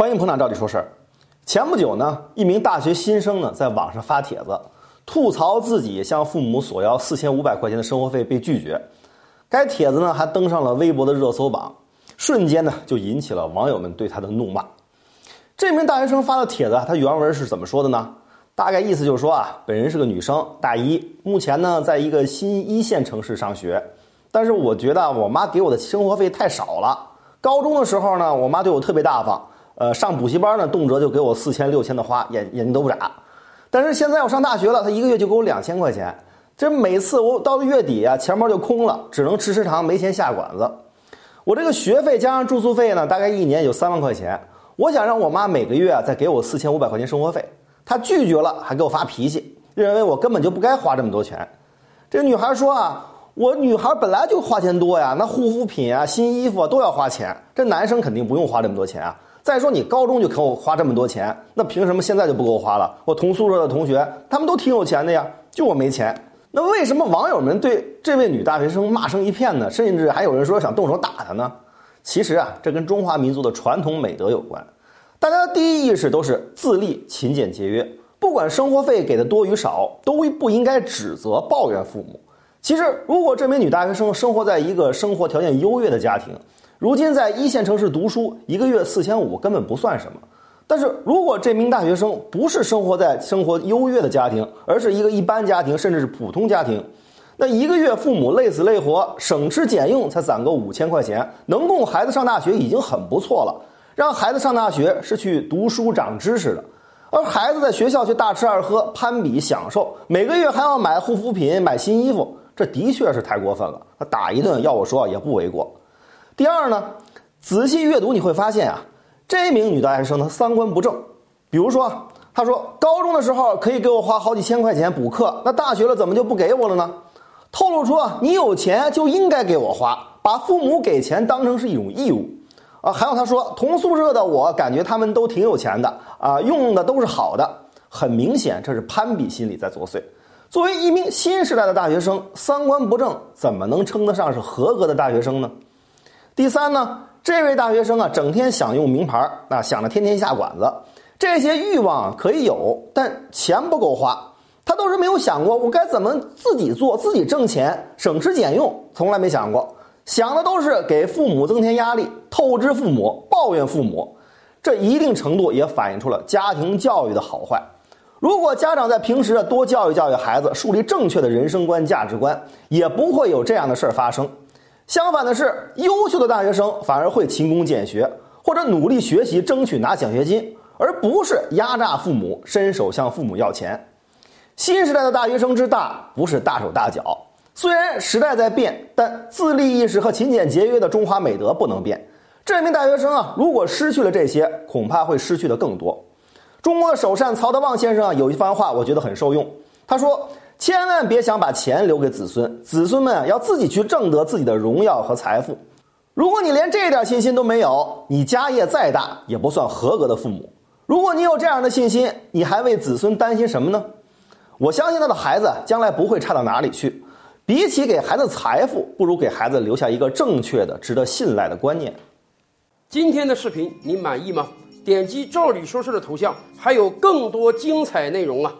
欢迎捧场，照理说事儿。前不久呢，一名大学新生呢在网上发帖子，吐槽自己向父母索要四千五百块钱的生活费被拒绝。该帖子呢还登上了微博的热搜榜，瞬间呢就引起了网友们对他的怒骂。这名大学生发的帖子，他原文是怎么说的呢？大概意思就是说啊，本人是个女生，大一，目前呢在一个新一线城市上学，但是我觉得我妈给我的生活费太少了。高中的时候呢，我妈对我特别大方。呃，上补习班呢，动辄就给我四千六千的花，眼眼睛都不眨。但是现在我上大学了，他一个月就给我两千块钱，这每次我到了月底啊，钱包就空了，只能吃食堂，没钱下馆子。我这个学费加上住宿费呢，大概一年有三万块钱。我想让我妈每个月啊再给我四千五百块钱生活费，她拒绝了，还给我发脾气，认为我根本就不该花这么多钱。这女孩说啊，我女孩本来就花钱多呀，那护肤品啊、新衣服都要花钱，这男生肯定不用花这么多钱啊。再说你高中就给我花这么多钱，那凭什么现在就不给我花了？我同宿舍的同学他们都挺有钱的呀，就我没钱。那为什么网友们对这位女大学生骂声一片呢？甚至还有人说想动手打她呢？其实啊，这跟中华民族的传统美德有关。大家的第一意识都是自立、勤俭节约，不管生活费给的多与少，都不应该指责、抱怨父母。其实，如果这名女大学生生活在一个生活条件优越的家庭，如今在一线城市读书，一个月四千五根本不算什么。但是如果这名大学生不是生活在生活优越的家庭，而是一个一般家庭，甚至是普通家庭，那一个月父母累死累活，省吃俭用才攒够五千块钱，能供孩子上大学已经很不错了。让孩子上大学是去读书长知识的，而孩子在学校却大吃二喝、攀比享受，每个月还要买护肤品、买新衣服，这的确是太过分了。他打一顿，要我说也不为过。第二呢，仔细阅读你会发现啊，这名女大学生她三观不正。比如说，她说高中的时候可以给我花好几千块钱补课，那大学了怎么就不给我了呢？透露出啊，你有钱就应该给我花，把父母给钱当成是一种义务啊。还有她说同宿舍的我感觉他们都挺有钱的啊，用的都是好的，很明显这是攀比心理在作祟。作为一名新时代的大学生，三观不正怎么能称得上是合格的大学生呢？第三呢，这位大学生啊，整天想用名牌啊，想着天天下馆子，这些欲望可以有，但钱不够花，他都是没有想过我该怎么自己做，自己挣钱，省吃俭用，从来没想过，想的都是给父母增添压力，透支父母，抱怨父母，这一定程度也反映出了家庭教育的好坏。如果家长在平时啊多教育教育孩子，树立正确的人生观、价值观，也不会有这样的事儿发生。相反的是，优秀的大学生反而会勤工俭学，或者努力学习，争取拿奖学金，而不是压榨父母，伸手向父母要钱。新时代的大学生之大，不是大手大脚。虽然时代在变，但自立意识和勤俭节约的中华美德不能变。这名大学生啊，如果失去了这些，恐怕会失去的更多。中国的首善曹德旺先生啊，有一番话，我觉得很受用。他说。千万别想把钱留给子孙，子孙们要自己去挣得自己的荣耀和财富。如果你连这点信心都没有，你家业再大也不算合格的父母。如果你有这样的信心，你还为子孙担心什么呢？我相信他的孩子将来不会差到哪里去。比起给孩子财富，不如给孩子留下一个正确的、值得信赖的观念。今天的视频你满意吗？点击“赵理说事”的头像，还有更多精彩内容啊！